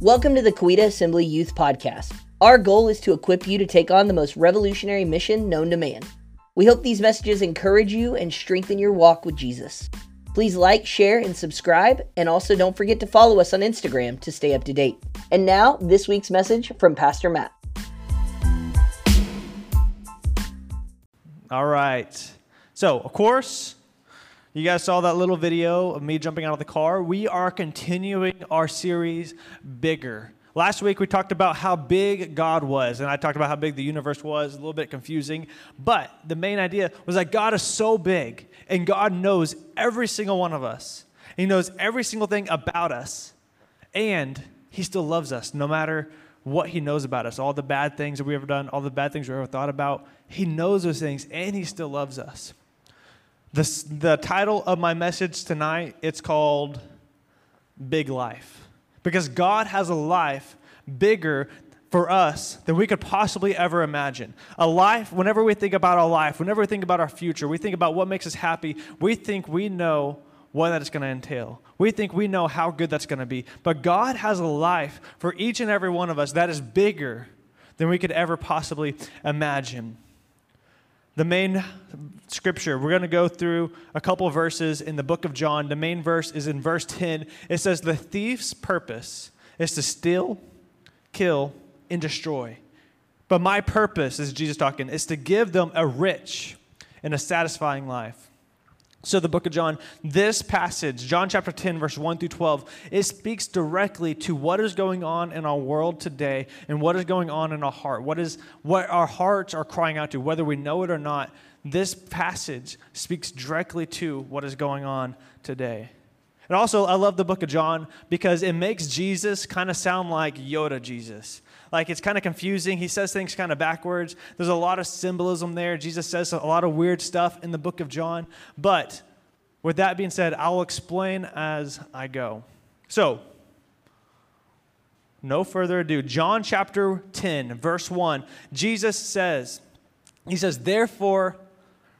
Welcome to the Coweta Assembly Youth Podcast. Our goal is to equip you to take on the most revolutionary mission known to man. We hope these messages encourage you and strengthen your walk with Jesus. Please like, share, and subscribe, and also don't forget to follow us on Instagram to stay up to date. And now, this week's message from Pastor Matt. All right. So, of course, you guys saw that little video of me jumping out of the car. We are continuing our series, Bigger. Last week we talked about how big God was, and I talked about how big the universe was, a little bit confusing. But the main idea was that God is so big, and God knows every single one of us. He knows every single thing about us, and He still loves us no matter what He knows about us, all the bad things that we've ever done, all the bad things we've ever thought about. He knows those things, and He still loves us. The, the title of my message tonight, it's called Big Life. Because God has a life bigger for us than we could possibly ever imagine. A life, whenever we think about our life, whenever we think about our future, we think about what makes us happy, we think we know what that is going to entail. We think we know how good that's going to be. But God has a life for each and every one of us that is bigger than we could ever possibly imagine the main scripture. We're going to go through a couple verses in the book of John. The main verse is in verse 10. It says, The thief's purpose is to steal, kill, and destroy. But my purpose, is Jesus talking, is to give them a rich and a satisfying life. So, the book of John, this passage, John chapter 10, verse 1 through 12, it speaks directly to what is going on in our world today and what is going on in our heart. What is what our hearts are crying out to, whether we know it or not. This passage speaks directly to what is going on today. And also, I love the book of John because it makes Jesus kind of sound like Yoda Jesus. Like it's kind of confusing. He says things kind of backwards. There's a lot of symbolism there. Jesus says a lot of weird stuff in the book of John. But with that being said, I'll explain as I go. So, no further ado. John chapter 10, verse 1. Jesus says, He says, Therefore,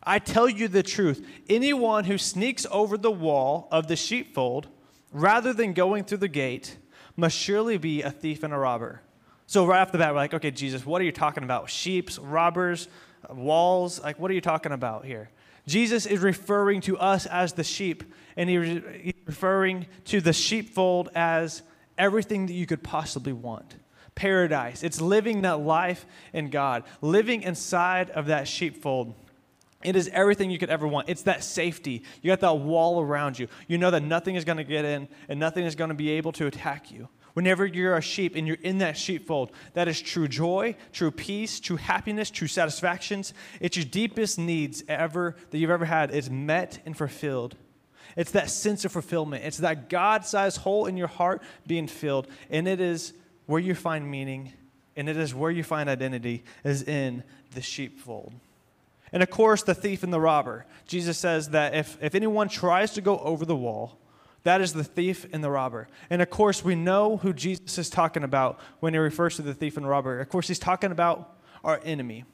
I tell you the truth. Anyone who sneaks over the wall of the sheepfold rather than going through the gate must surely be a thief and a robber. So right off the bat, we're like, okay, Jesus, what are you talking about? Sheeps, robbers, walls? Like, what are you talking about here? Jesus is referring to us as the sheep, and he's referring to the sheepfold as everything that you could possibly want. Paradise. It's living that life in God, living inside of that sheepfold. It is everything you could ever want. It's that safety. You got that wall around you. You know that nothing is going to get in and nothing is going to be able to attack you. Whenever you're a sheep and you're in that sheepfold, that is true joy, true peace, true happiness, true satisfactions. It's your deepest needs ever that you've ever had is met and fulfilled. It's that sense of fulfillment. It's that God-sized hole in your heart being filled, and it is where you find meaning, and it is where you find identity is in the sheepfold. And of course, the thief and the robber. Jesus says that if, if anyone tries to go over the wall, that is the thief and the robber. And of course, we know who Jesus is talking about when he refers to the thief and robber. Of course, he's talking about our enemy.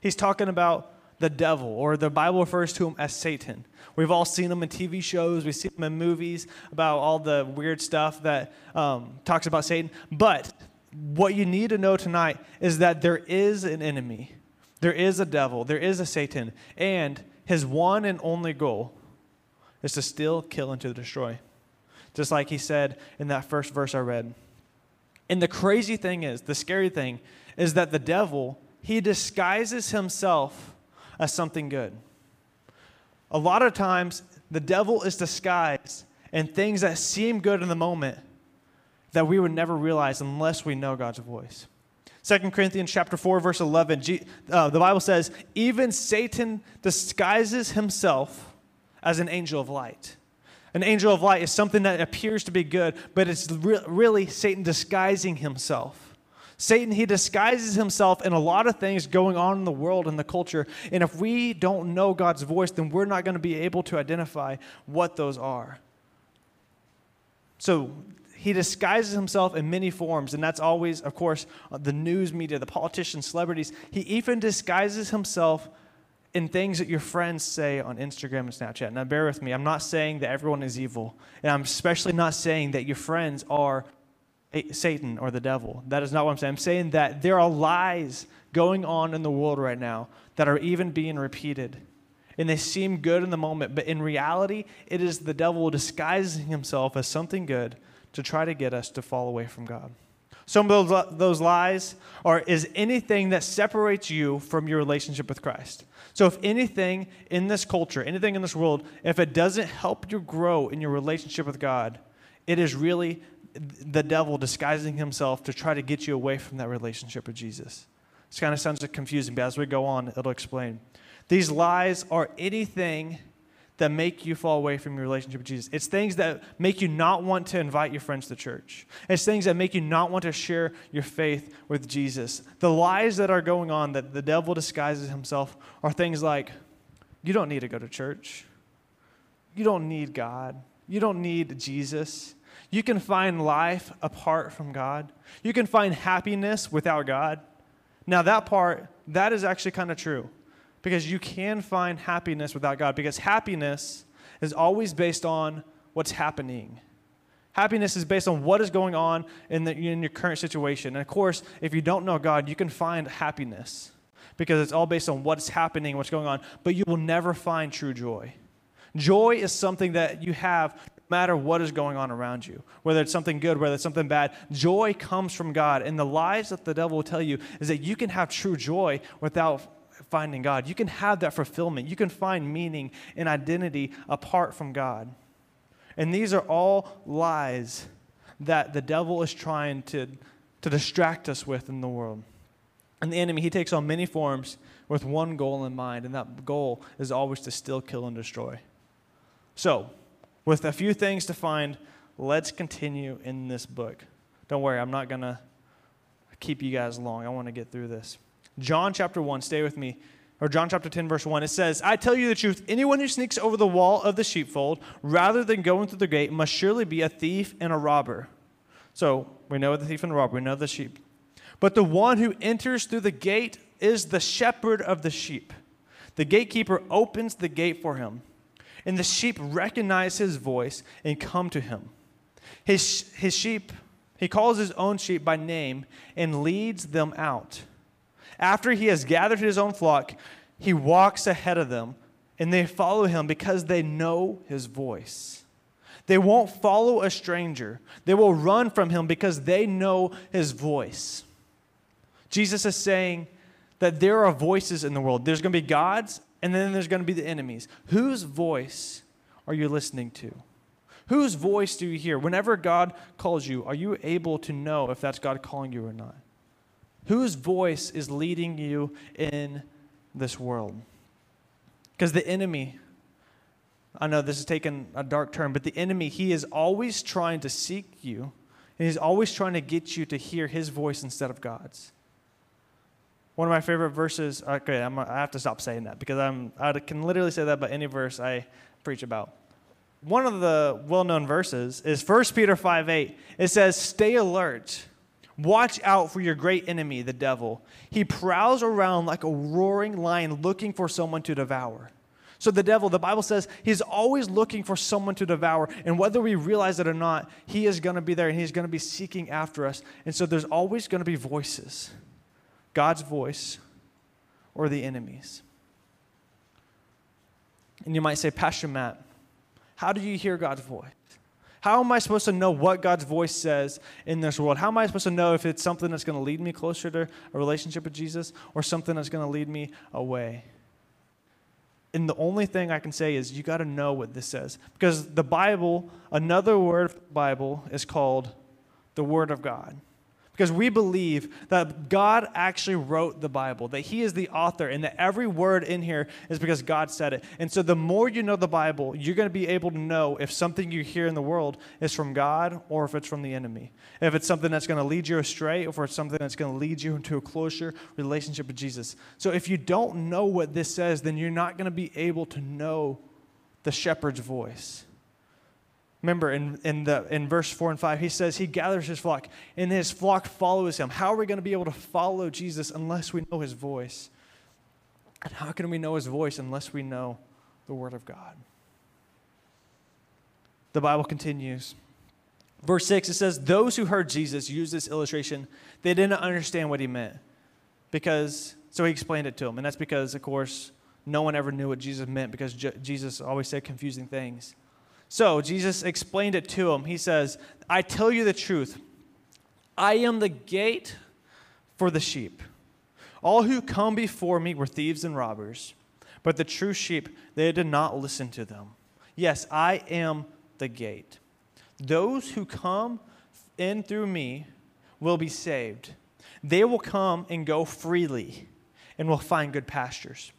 He's talking about the devil, or the Bible refers to him as Satan. We've all seen him in TV shows, we see him in movies about all the weird stuff that um, talks about Satan. But what you need to know tonight is that there is an enemy, there is a devil, there is a Satan, and his one and only goal is to steal, kill, and to destroy just like he said in that first verse I read. And the crazy thing is, the scary thing is that the devil, he disguises himself as something good. A lot of times, the devil is disguised in things that seem good in the moment that we would never realize unless we know God's voice. 2 Corinthians chapter 4 verse 11 G, uh, the Bible says even Satan disguises himself as an angel of light. An angel of light is something that appears to be good, but it's re- really Satan disguising himself. Satan, he disguises himself in a lot of things going on in the world and the culture. And if we don't know God's voice, then we're not going to be able to identify what those are. So he disguises himself in many forms, and that's always, of course, the news media, the politicians, celebrities. He even disguises himself in things that your friends say on Instagram and Snapchat. Now, bear with me. I'm not saying that everyone is evil. And I'm especially not saying that your friends are Satan or the devil. That is not what I'm saying. I'm saying that there are lies going on in the world right now that are even being repeated. And they seem good in the moment, but in reality, it is the devil disguising himself as something good to try to get us to fall away from God. Some of those, those lies are is anything that separates you from your relationship with Christ. So, if anything in this culture, anything in this world, if it doesn't help you grow in your relationship with God, it is really the devil disguising himself to try to get you away from that relationship with Jesus. This kind of sounds confusing, but as we go on, it'll explain. These lies are anything that make you fall away from your relationship with Jesus. It's things that make you not want to invite your friends to church. It's things that make you not want to share your faith with Jesus. The lies that are going on that the devil disguises himself are things like you don't need to go to church. You don't need God. You don't need Jesus. You can find life apart from God. You can find happiness without God. Now, that part, that is actually kind of true because you can find happiness without God because happiness is always based on what's happening. Happiness is based on what is going on in, the, in your current situation. And of course, if you don't know God, you can find happiness because it's all based on what's happening, what's going on, but you will never find true joy. Joy is something that you have no matter what is going on around you, whether it's something good, whether it's something bad. Joy comes from God. And the lies that the devil will tell you is that you can have true joy without finding God. You can have that fulfillment. You can find meaning and identity apart from God. And these are all lies that the devil is trying to, to distract us with in the world. And the enemy, he takes on many forms with one goal in mind, and that goal is always to still kill and destroy. So, with a few things to find, let's continue in this book. Don't worry, I'm not going to keep you guys long. I want to get through this. John chapter 1, stay with me. Or John chapter 10, verse 1, it says, I tell you the truth, anyone who sneaks over the wall of the sheepfold rather than going through the gate must surely be a thief and a robber. So we know the thief and the robber, we know the sheep. But the one who enters through the gate is the shepherd of the sheep. The gatekeeper opens the gate for him and the sheep recognize his voice and come to him. His, his sheep, he calls his own sheep by name and leads them out. After he has gathered his own flock, he walks ahead of them, and they follow him because they know his voice. They won't follow a stranger, they will run from him because they know his voice. Jesus is saying that there are voices in the world. There's going to be God's and then there's going to be the enemies. Whose voice are you listening to? Whose voice do you hear? Whenever God calls you, are you able to know if that's God calling you or not? Whose voice is leading you in this world? Because the enemy, I know this is taking a dark turn, but the enemy, he is always trying to seek you, and he's always trying to get you to hear his voice instead of God's. One of my favorite verses, okay, I'm, i have to stop saying that because I'm, I can literally say that about any verse I preach about. One of the well known verses is 1 Peter 5 8. It says, Stay alert. Watch out for your great enemy, the devil. He prowls around like a roaring lion looking for someone to devour. So, the devil, the Bible says, he's always looking for someone to devour. And whether we realize it or not, he is going to be there and he's going to be seeking after us. And so, there's always going to be voices God's voice or the enemy's. And you might say, Pastor Matt, how do you hear God's voice? How am I supposed to know what God's voice says in this world? How am I supposed to know if it's something that's going to lead me closer to a relationship with Jesus or something that's going to lead me away? And the only thing I can say is you got to know what this says. Because the Bible, another word Bible is called the Word of God because we believe that God actually wrote the Bible, that He is the author, and that every word in here is because God said it. And so, the more you know the Bible, you're going to be able to know if something you hear in the world is from God or if it's from the enemy. If it's something that's going to lead you astray, or if it's something that's going to lead you into a closer relationship with Jesus. So, if you don't know what this says, then you're not going to be able to know the shepherd's voice. Remember in, in, the, in verse 4 and 5, he says he gathers his flock, and his flock follows him. How are we going to be able to follow Jesus unless we know his voice? And how can we know his voice unless we know the Word of God? The Bible continues. Verse 6, it says, Those who heard Jesus use this illustration, they didn't understand what he meant. Because, so he explained it to them. And that's because, of course, no one ever knew what Jesus meant because Je- Jesus always said confusing things. So Jesus explained it to him. He says, I tell you the truth. I am the gate for the sheep. All who come before me were thieves and robbers, but the true sheep, they did not listen to them. Yes, I am the gate. Those who come in through me will be saved. They will come and go freely and will find good pastures.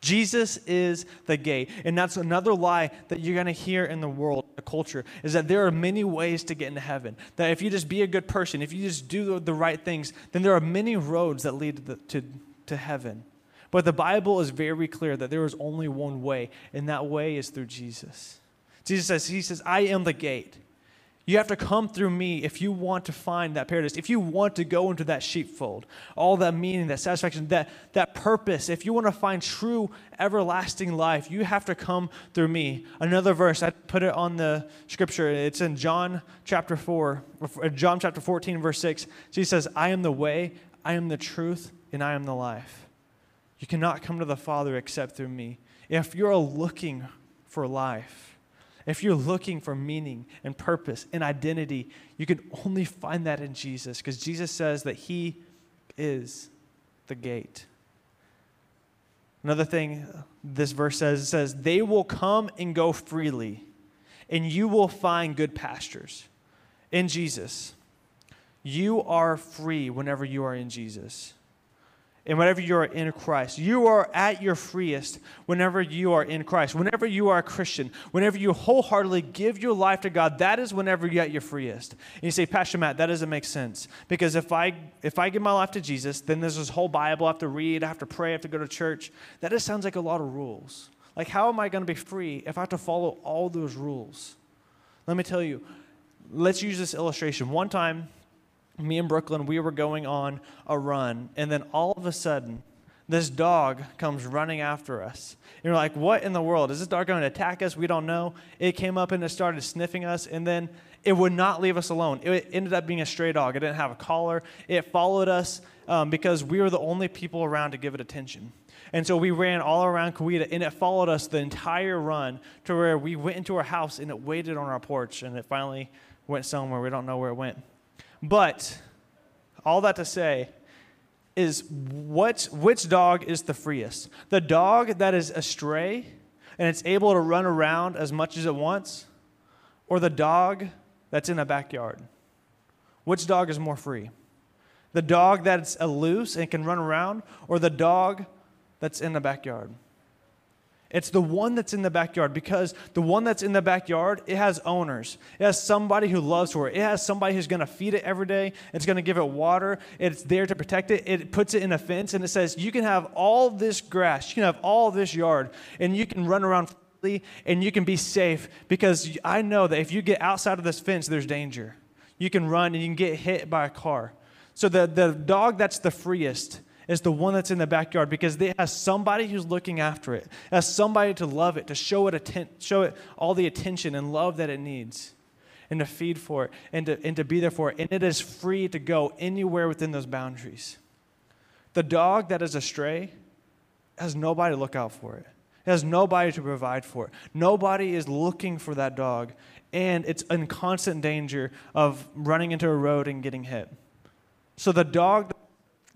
Jesus is the gate. And that's another lie that you're going to hear in the world, the culture, is that there are many ways to get into heaven. That if you just be a good person, if you just do the right things, then there are many roads that lead to, the, to, to heaven. But the Bible is very clear that there is only one way, and that way is through Jesus. Jesus says, He says, I am the gate. You have to come through me if you want to find that paradise, if you want to go into that sheepfold, all that meaning, that satisfaction, that, that purpose. If you want to find true everlasting life, you have to come through me. Another verse, I put it on the scripture. It's in John chapter 4, John chapter 14, verse 6. Jesus says, I am the way, I am the truth, and I am the life. You cannot come to the Father except through me. If you're looking for life, if you're looking for meaning and purpose and identity, you can only find that in Jesus because Jesus says that He is the gate. Another thing this verse says it says, They will come and go freely, and you will find good pastures in Jesus. You are free whenever you are in Jesus and whenever you are in Christ. You are at your freest whenever you are in Christ. Whenever you are a Christian, whenever you wholeheartedly give your life to God, that is whenever you're at your freest. And you say, Pastor Matt, that doesn't make sense. Because if I if I give my life to Jesus, then there's this whole Bible I have to read, I have to pray, I have to go to church. That just sounds like a lot of rules. Like, how am I going to be free if I have to follow all those rules? Let me tell you, let's use this illustration. One time, me and Brooklyn, we were going on a run, and then all of a sudden, this dog comes running after us. And you're like, what in the world? Is this dog going to attack us? We don't know. It came up and it started sniffing us, and then it would not leave us alone. It ended up being a stray dog. It didn't have a collar. It followed us um, because we were the only people around to give it attention. And so we ran all around Coweta, and it followed us the entire run to where we went into our house, and it waited on our porch, and it finally went somewhere. We don't know where it went. But all that to say is what, which dog is the freest? The dog that is astray and it's able to run around as much as it wants, or the dog that's in a backyard? Which dog is more free? The dog that's loose and can run around, or the dog that's in the backyard? It's the one that's in the backyard because the one that's in the backyard, it has owners. It has somebody who loves for it. It has somebody who's going to feed it every day. It's going to give it water. It's there to protect it. It puts it in a fence and it says, You can have all this grass, you can have all this yard, and you can run around freely and you can be safe because I know that if you get outside of this fence, there's danger. You can run and you can get hit by a car. So the, the dog that's the freest is the one that's in the backyard because it has somebody who's looking after it, it has somebody to love it, to show it, atten- show it all the attention and love that it needs, and to feed for it, and to, and to be there for it. And it is free to go anywhere within those boundaries. The dog that is astray has nobody to look out for it. It has nobody to provide for it. Nobody is looking for that dog, and it's in constant danger of running into a road and getting hit. So the dog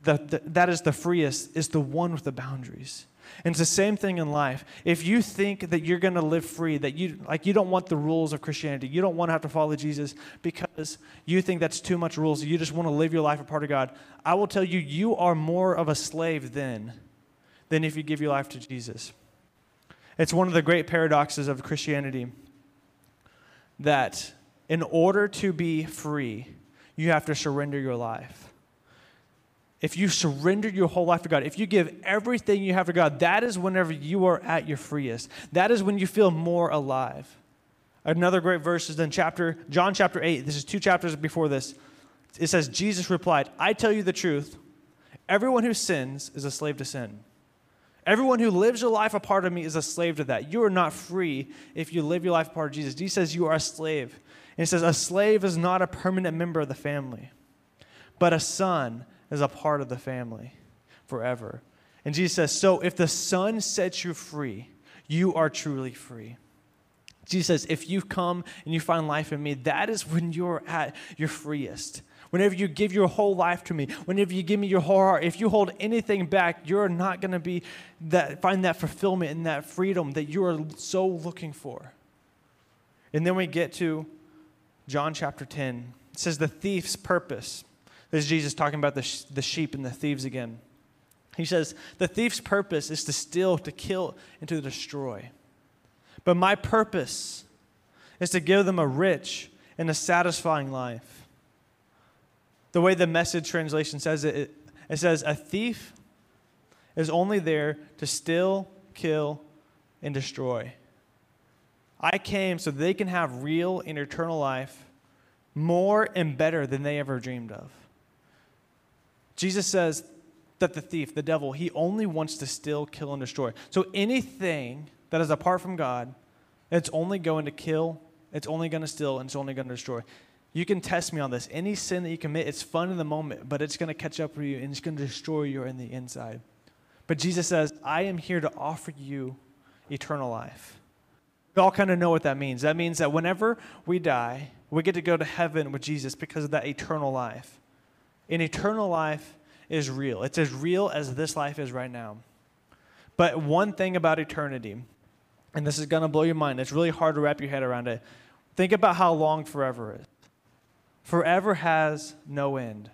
that is the freest is the one with the boundaries. And it's the same thing in life. If you think that you're going to live free, that you like you don't want the rules of Christianity, you don't want to have to follow Jesus because you think that's too much rules, you just want to live your life apart of God. I will tell you you are more of a slave then than if you give your life to Jesus. It's one of the great paradoxes of Christianity that in order to be free, you have to surrender your life if you surrender your whole life to God, if you give everything you have to God, that is whenever you are at your freest. That is when you feel more alive. Another great verse is in chapter John chapter 8. This is two chapters before this. It says Jesus replied, "I tell you the truth. Everyone who sins is a slave to sin." Everyone who lives your life apart of me is a slave to that. You are not free if you live your life apart of Jesus. Jesus says you are a slave. And he says a slave is not a permanent member of the family, but a son is a part of the family forever. And Jesus says, So if the Son sets you free, you are truly free. Jesus says, If you come and you find life in me, that is when you're at your freest. Whenever you give your whole life to me, whenever you give me your whole heart, if you hold anything back, you're not going to be that find that fulfillment and that freedom that you are so looking for. And then we get to John chapter 10. It says the thief's purpose. This is Jesus talking about the, sh- the sheep and the thieves again. He says, The thief's purpose is to steal, to kill, and to destroy. But my purpose is to give them a rich and a satisfying life. The way the message translation says it, it, it says, A thief is only there to steal, kill, and destroy. I came so they can have real and eternal life more and better than they ever dreamed of. Jesus says, that the thief, the devil, he only wants to steal, kill, and destroy. So anything that is apart from God, it's only going to kill, it's only going to steal, and it's only going to destroy. You can test me on this. Any sin that you commit, it's fun in the moment, but it's going to catch up with you and it's going to destroy you in the inside. But Jesus says, I am here to offer you eternal life. We all kind of know what that means. That means that whenever we die, we get to go to heaven with Jesus because of that eternal life. In eternal life, is real. It's as real as this life is right now. But one thing about eternity, and this is going to blow your mind, it's really hard to wrap your head around it. Think about how long forever is. Forever has no end.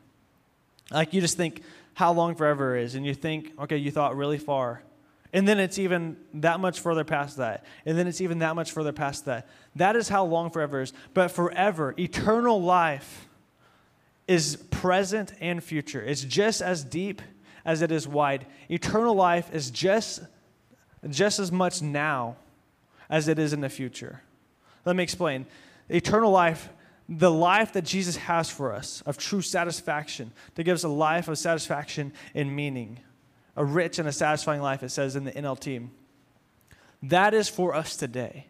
Like you just think how long forever is, and you think, okay, you thought really far. And then it's even that much further past that. And then it's even that much further past that. That is how long forever is. But forever, eternal life, is present and future. It's just as deep as it is wide. Eternal life is just, just as much now as it is in the future. Let me explain. Eternal life, the life that Jesus has for us of true satisfaction, to give us a life of satisfaction and meaning, a rich and a satisfying life, it says in the NLT. That is for us today.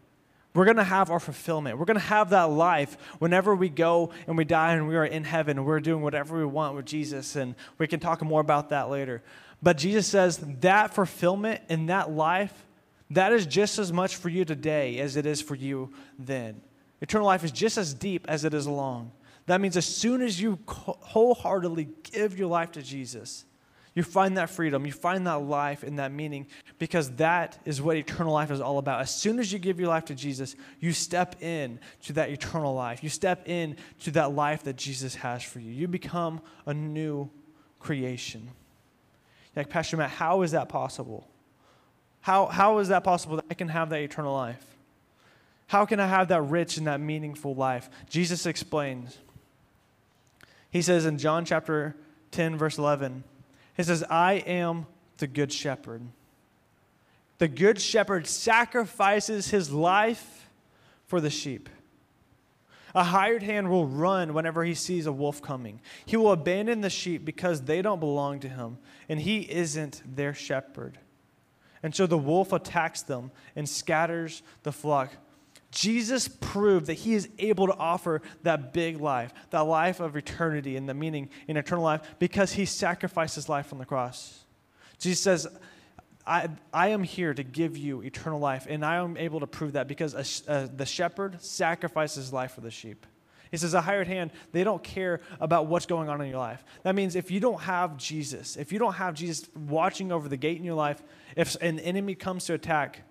We're going to have our fulfillment. We're going to have that life whenever we go and we die and we are in heaven and we're doing whatever we want with Jesus. And we can talk more about that later. But Jesus says that fulfillment in that life, that is just as much for you today as it is for you then. Eternal life is just as deep as it is long. That means as soon as you wholeheartedly give your life to Jesus, you find that freedom, you find that life and that meaning because that is what eternal life is all about. As soon as you give your life to Jesus, you step in to that eternal life. You step in to that life that Jesus has for you. You become a new creation. Like, Pastor Matt, how is that possible? How, how is that possible that I can have that eternal life? How can I have that rich and that meaningful life? Jesus explains. He says in John chapter 10, verse 11, he says, I am the good shepherd. The good shepherd sacrifices his life for the sheep. A hired hand will run whenever he sees a wolf coming. He will abandon the sheep because they don't belong to him, and he isn't their shepherd. And so the wolf attacks them and scatters the flock. Jesus proved that he is able to offer that big life, that life of eternity and the meaning in eternal life because he sacrificed his life on the cross. Jesus says, I, I am here to give you eternal life, and I am able to prove that because a, uh, the shepherd sacrifices his life for the sheep. He says, a hired hand, they don't care about what's going on in your life. That means if you don't have Jesus, if you don't have Jesus watching over the gate in your life, if an enemy comes to attack,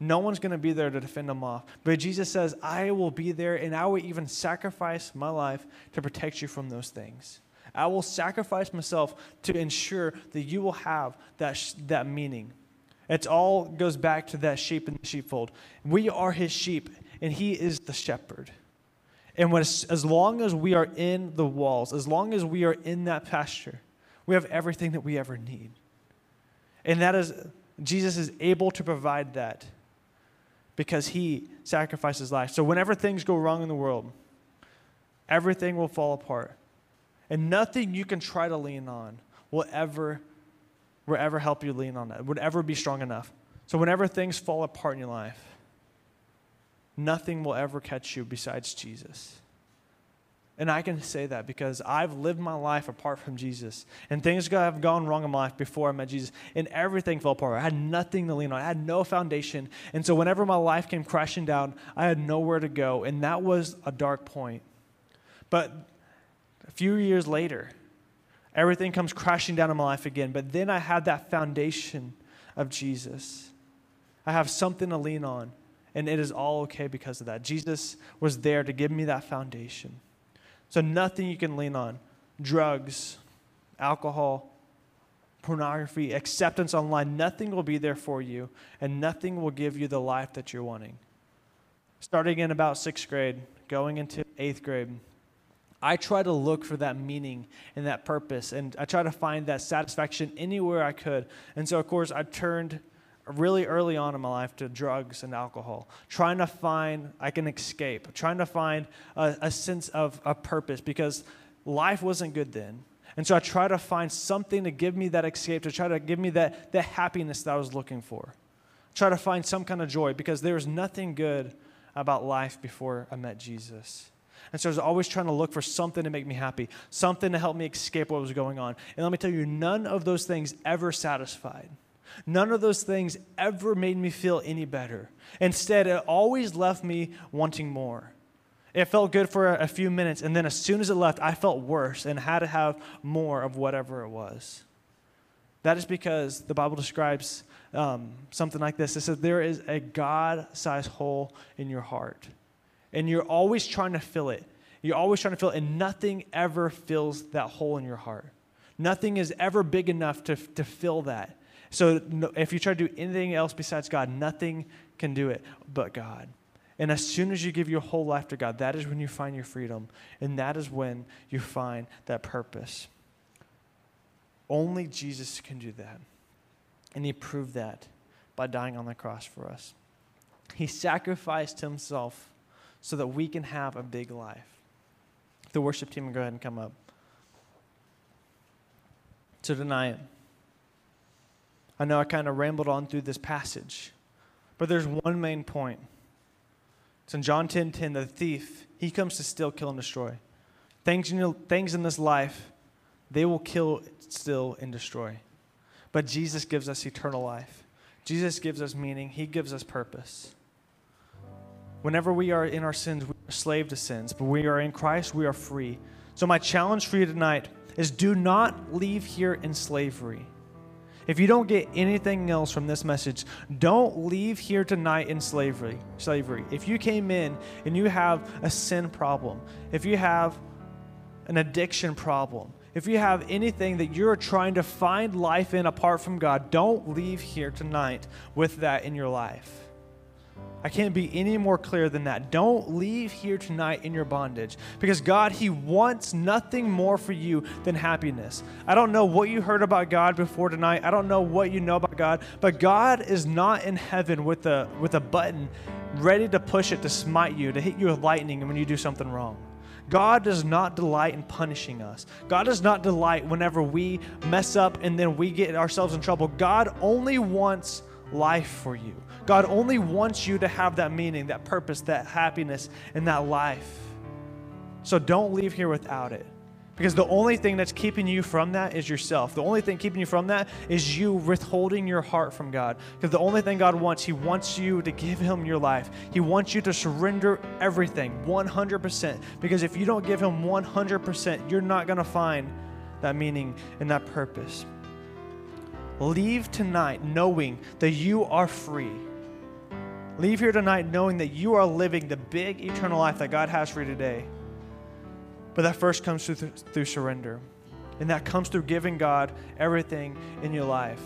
no one's going to be there to defend them off. But Jesus says, I will be there and I will even sacrifice my life to protect you from those things. I will sacrifice myself to ensure that you will have that, sh- that meaning. It all goes back to that sheep in the sheepfold. We are his sheep and he is the shepherd. And when, as long as we are in the walls, as long as we are in that pasture, we have everything that we ever need. And that is, Jesus is able to provide that because he sacrificed his life. So whenever things go wrong in the world, everything will fall apart. And nothing you can try to lean on will ever will ever help you lean on that, would ever be strong enough. So whenever things fall apart in your life, nothing will ever catch you besides Jesus. And I can say that because I've lived my life apart from Jesus. And things have gone wrong in my life before I met Jesus. And everything fell apart. I had nothing to lean on, I had no foundation. And so whenever my life came crashing down, I had nowhere to go. And that was a dark point. But a few years later, everything comes crashing down in my life again. But then I had that foundation of Jesus. I have something to lean on. And it is all okay because of that. Jesus was there to give me that foundation. So, nothing you can lean on drugs, alcohol, pornography, acceptance online, nothing will be there for you, and nothing will give you the life that you're wanting. Starting in about sixth grade, going into eighth grade, I try to look for that meaning and that purpose, and I try to find that satisfaction anywhere I could. And so, of course, I turned really early on in my life to drugs and alcohol, trying to find I can escape, trying to find a, a sense of a purpose because life wasn't good then. And so I try to find something to give me that escape, to try to give me that, that happiness that I was looking for. Try to find some kind of joy because there was nothing good about life before I met Jesus. And so I was always trying to look for something to make me happy, something to help me escape what was going on. And let me tell you, none of those things ever satisfied. None of those things ever made me feel any better. Instead, it always left me wanting more. It felt good for a few minutes, and then as soon as it left, I felt worse and had to have more of whatever it was. That is because the Bible describes um, something like this it says, There is a God sized hole in your heart, and you're always trying to fill it. You're always trying to fill it, and nothing ever fills that hole in your heart. Nothing is ever big enough to, to fill that. So if you try to do anything else besides God, nothing can do it but God. And as soon as you give your whole life to God, that is when you find your freedom. And that is when you find that purpose. Only Jesus can do that. And he proved that by dying on the cross for us. He sacrificed himself so that we can have a big life. The worship team go ahead and come up. So tonight, I know I kind of rambled on through this passage, but there's one main point. It's in John 10 10, the thief, he comes to steal, kill, and destroy. Things in, things in this life, they will kill, steal, and destroy. But Jesus gives us eternal life. Jesus gives us meaning, He gives us purpose. Whenever we are in our sins, we are slave to sins, but we are in Christ, we are free. So, my challenge for you tonight is do not leave here in slavery. If you don't get anything else from this message, don't leave here tonight in slavery. Slavery. If you came in and you have a sin problem, if you have an addiction problem, if you have anything that you're trying to find life in apart from God, don't leave here tonight with that in your life. I can't be any more clear than that. Don't leave here tonight in your bondage because God, He wants nothing more for you than happiness. I don't know what you heard about God before tonight. I don't know what you know about God, but God is not in heaven with a, with a button ready to push it to smite you, to hit you with lightning when you do something wrong. God does not delight in punishing us. God does not delight whenever we mess up and then we get ourselves in trouble. God only wants life for you. God only wants you to have that meaning, that purpose, that happiness, and that life. So don't leave here without it. Because the only thing that's keeping you from that is yourself. The only thing keeping you from that is you withholding your heart from God. Because the only thing God wants, He wants you to give Him your life. He wants you to surrender everything 100%. Because if you don't give Him 100%, you're not going to find that meaning and that purpose. Leave tonight knowing that you are free. Leave here tonight knowing that you are living the big eternal life that God has for you today. But that first comes through, through surrender. And that comes through giving God everything in your life.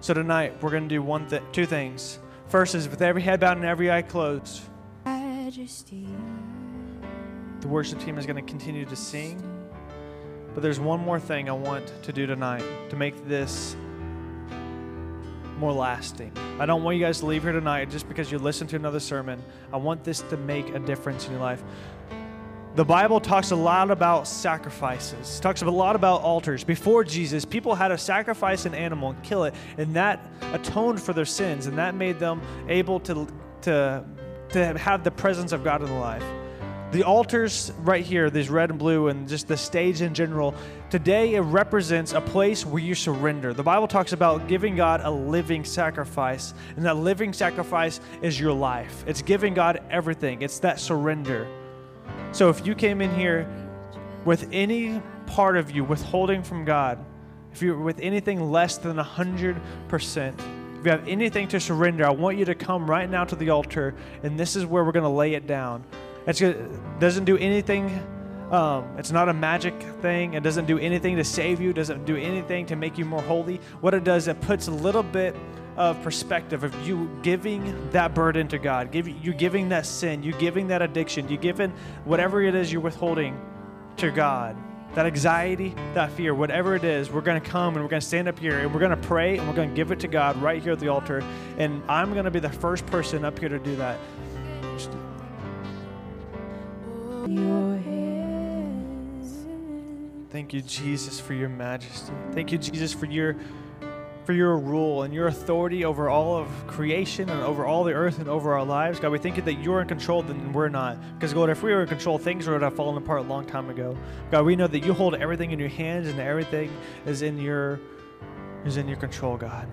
So tonight we're going to do one th- two things. First is with every head bowed and every eye closed. The worship team is going to continue to sing. But there's one more thing I want to do tonight to make this more lasting. I don't want you guys to leave here tonight just because you listened to another sermon. I want this to make a difference in your life. the Bible talks a lot about sacrifices, talks a lot about altars. Before Jesus, people had to sacrifice an animal and kill it, and that atoned for their sins, and that made them able to, to, to have the presence of God in their life. The altars right here, these red and blue, and just the stage in general, today it represents a place where you surrender. The Bible talks about giving God a living sacrifice, and that living sacrifice is your life. It's giving God everything, it's that surrender. So if you came in here with any part of you withholding from God, if you're with anything less than 100%, if you have anything to surrender, I want you to come right now to the altar, and this is where we're going to lay it down. It doesn't do anything. Um, it's not a magic thing. It doesn't do anything to save you. It doesn't do anything to make you more holy. What it does, it puts a little bit of perspective of you giving that burden to God, give, you giving that sin, You're giving that addiction, You're giving whatever it is you're withholding to God, that anxiety, that fear, whatever it is, we're going to come and we're going to stand up here and we're going to pray and we're going to give it to God right here at the altar. And I'm going to be the first person up here to do that. Thank you, Jesus, for your majesty. Thank you, Jesus, for your for your rule and your authority over all of creation and over all the earth and over our lives. God, we thank you that you're in control, then we're not. Because, God, if we were in control, things would have fallen apart a long time ago. God, we know that you hold everything in your hands and everything is in your is in your control, God.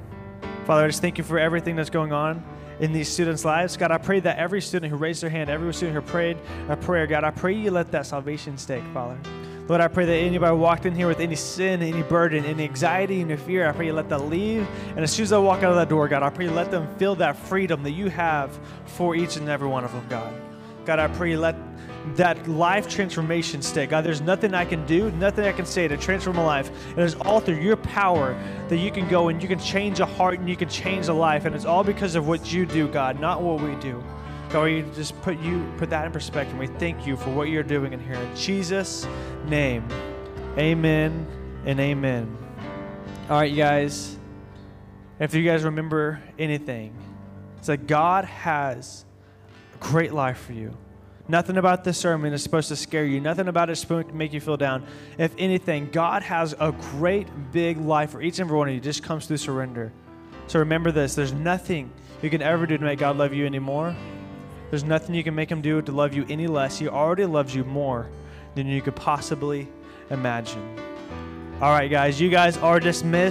Father, I just thank you for everything that's going on in these students' lives. God, I pray that every student who raised their hand, every student who prayed a prayer, God, I pray you let that salvation stake, Father. Lord, I pray that anybody walked in here with any sin, any burden, any anxiety, any fear, I pray you let that leave. And as soon as they walk out of that door, God, I pray you let them feel that freedom that you have for each and every one of them, God. God, I pray you let that life transformation stay. God, there's nothing I can do, nothing I can say to transform a life. It is all through your power that you can go and you can change a heart and you can change a life. And it's all because of what you do, God, not what we do. God, you just put you put that in perspective. We thank you for what you're doing in here. In Jesus' name. Amen and amen. All right, you guys. If you guys remember anything, it's that God has a great life for you. Nothing about this sermon is supposed to scare you. Nothing about it is supposed to make you feel down. If anything, God has a great big life for each and every one of you. It just comes through surrender. So remember this there's nothing you can ever do to make God love you anymore. There's nothing you can make him do to love you any less. He already loves you more than you could possibly imagine. All right, guys, you guys are dismissed.